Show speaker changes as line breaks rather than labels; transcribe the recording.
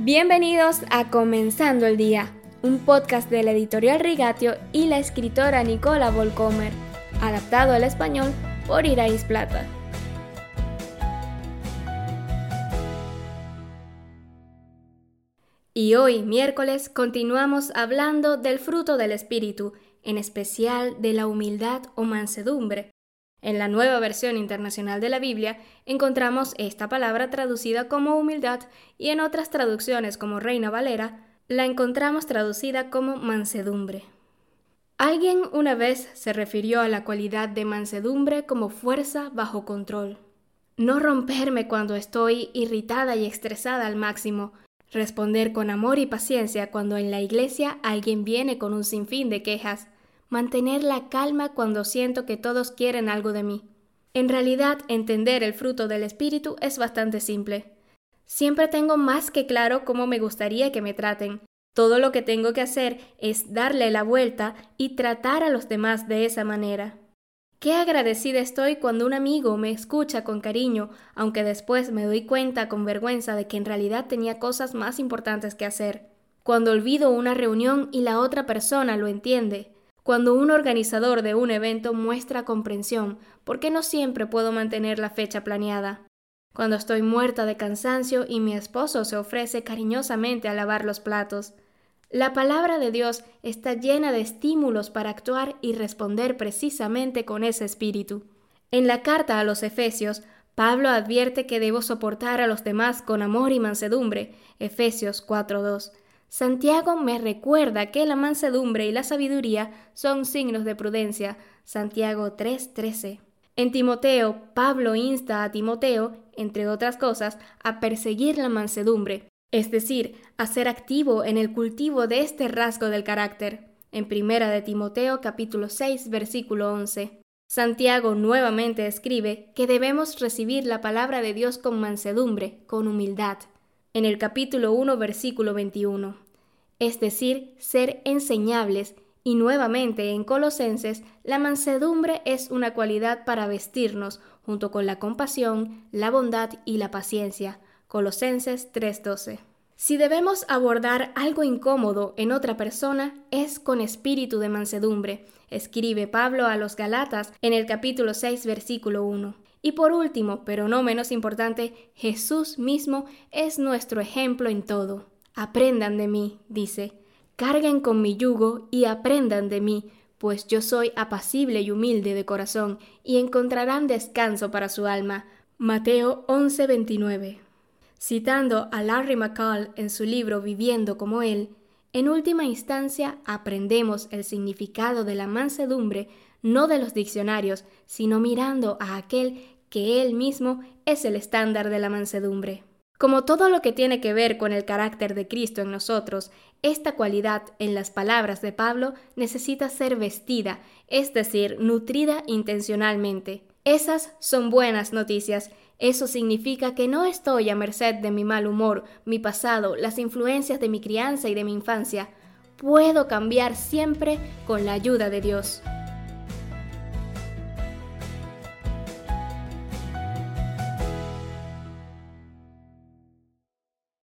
Bienvenidos a Comenzando el Día, un podcast de la editorial Rigatio y la escritora Nicola Volcomer, adaptado al español por Irais Plata. Y hoy, miércoles, continuamos hablando del fruto del Espíritu, en especial de la humildad o mansedumbre. En la nueva versión internacional de la Biblia encontramos esta palabra traducida como humildad y en otras traducciones como Reina Valera la encontramos traducida como mansedumbre. Alguien una vez se refirió a la cualidad de mansedumbre como fuerza bajo control. No romperme cuando estoy irritada y estresada al máximo, responder con amor y paciencia cuando en la iglesia alguien viene con un sinfín de quejas, mantener la calma cuando siento que todos quieren algo de mí. En realidad, entender el fruto del espíritu es bastante simple. Siempre tengo más que claro cómo me gustaría que me traten. Todo lo que tengo que hacer es darle la vuelta y tratar a los demás de esa manera. Qué agradecida estoy cuando un amigo me escucha con cariño, aunque después me doy cuenta con vergüenza de que en realidad tenía cosas más importantes que hacer. Cuando olvido una reunión y la otra persona lo entiende cuando un organizador de un evento muestra comprensión, porque no siempre puedo mantener la fecha planeada. Cuando estoy muerta de cansancio y mi esposo se ofrece cariñosamente a lavar los platos. La palabra de Dios está llena de estímulos para actuar y responder precisamente con ese espíritu. En la carta a los Efesios, Pablo advierte que debo soportar a los demás con amor y mansedumbre. Efesios 4:2. Santiago me recuerda que la mansedumbre y la sabiduría son signos de prudencia. Santiago 3:13. En Timoteo, Pablo insta a Timoteo, entre otras cosas, a perseguir la mansedumbre, es decir, a ser activo en el cultivo de este rasgo del carácter. En Primera de Timoteo capítulo 6 versículo 11. Santiago nuevamente escribe que debemos recibir la palabra de Dios con mansedumbre, con humildad en el capítulo 1, versículo 21, es decir, ser enseñables, y nuevamente en Colosenses, la mansedumbre es una cualidad para vestirnos, junto con la compasión, la bondad y la paciencia. Colosenses 3:12. Si debemos abordar algo incómodo en otra persona, es con espíritu de mansedumbre, escribe Pablo a los Galatas en el capítulo 6, versículo 1. Y por último, pero no menos importante, Jesús mismo es nuestro ejemplo en todo. Aprendan de mí, dice, carguen con mi yugo y aprendan de mí, pues yo soy apacible y humilde de corazón, y encontrarán descanso para su alma. Mateo 11:29. Citando a Larry McCall en su libro Viviendo como él, en última instancia aprendemos el significado de la mansedumbre no de los diccionarios, sino mirando a aquel que él mismo es el estándar de la mansedumbre. Como todo lo que tiene que ver con el carácter de Cristo en nosotros, esta cualidad, en las palabras de Pablo, necesita ser vestida, es decir, nutrida intencionalmente. Esas son buenas noticias. Eso significa que no estoy a merced de mi mal humor, mi pasado, las influencias de mi crianza y de mi infancia. Puedo cambiar siempre con la ayuda de Dios.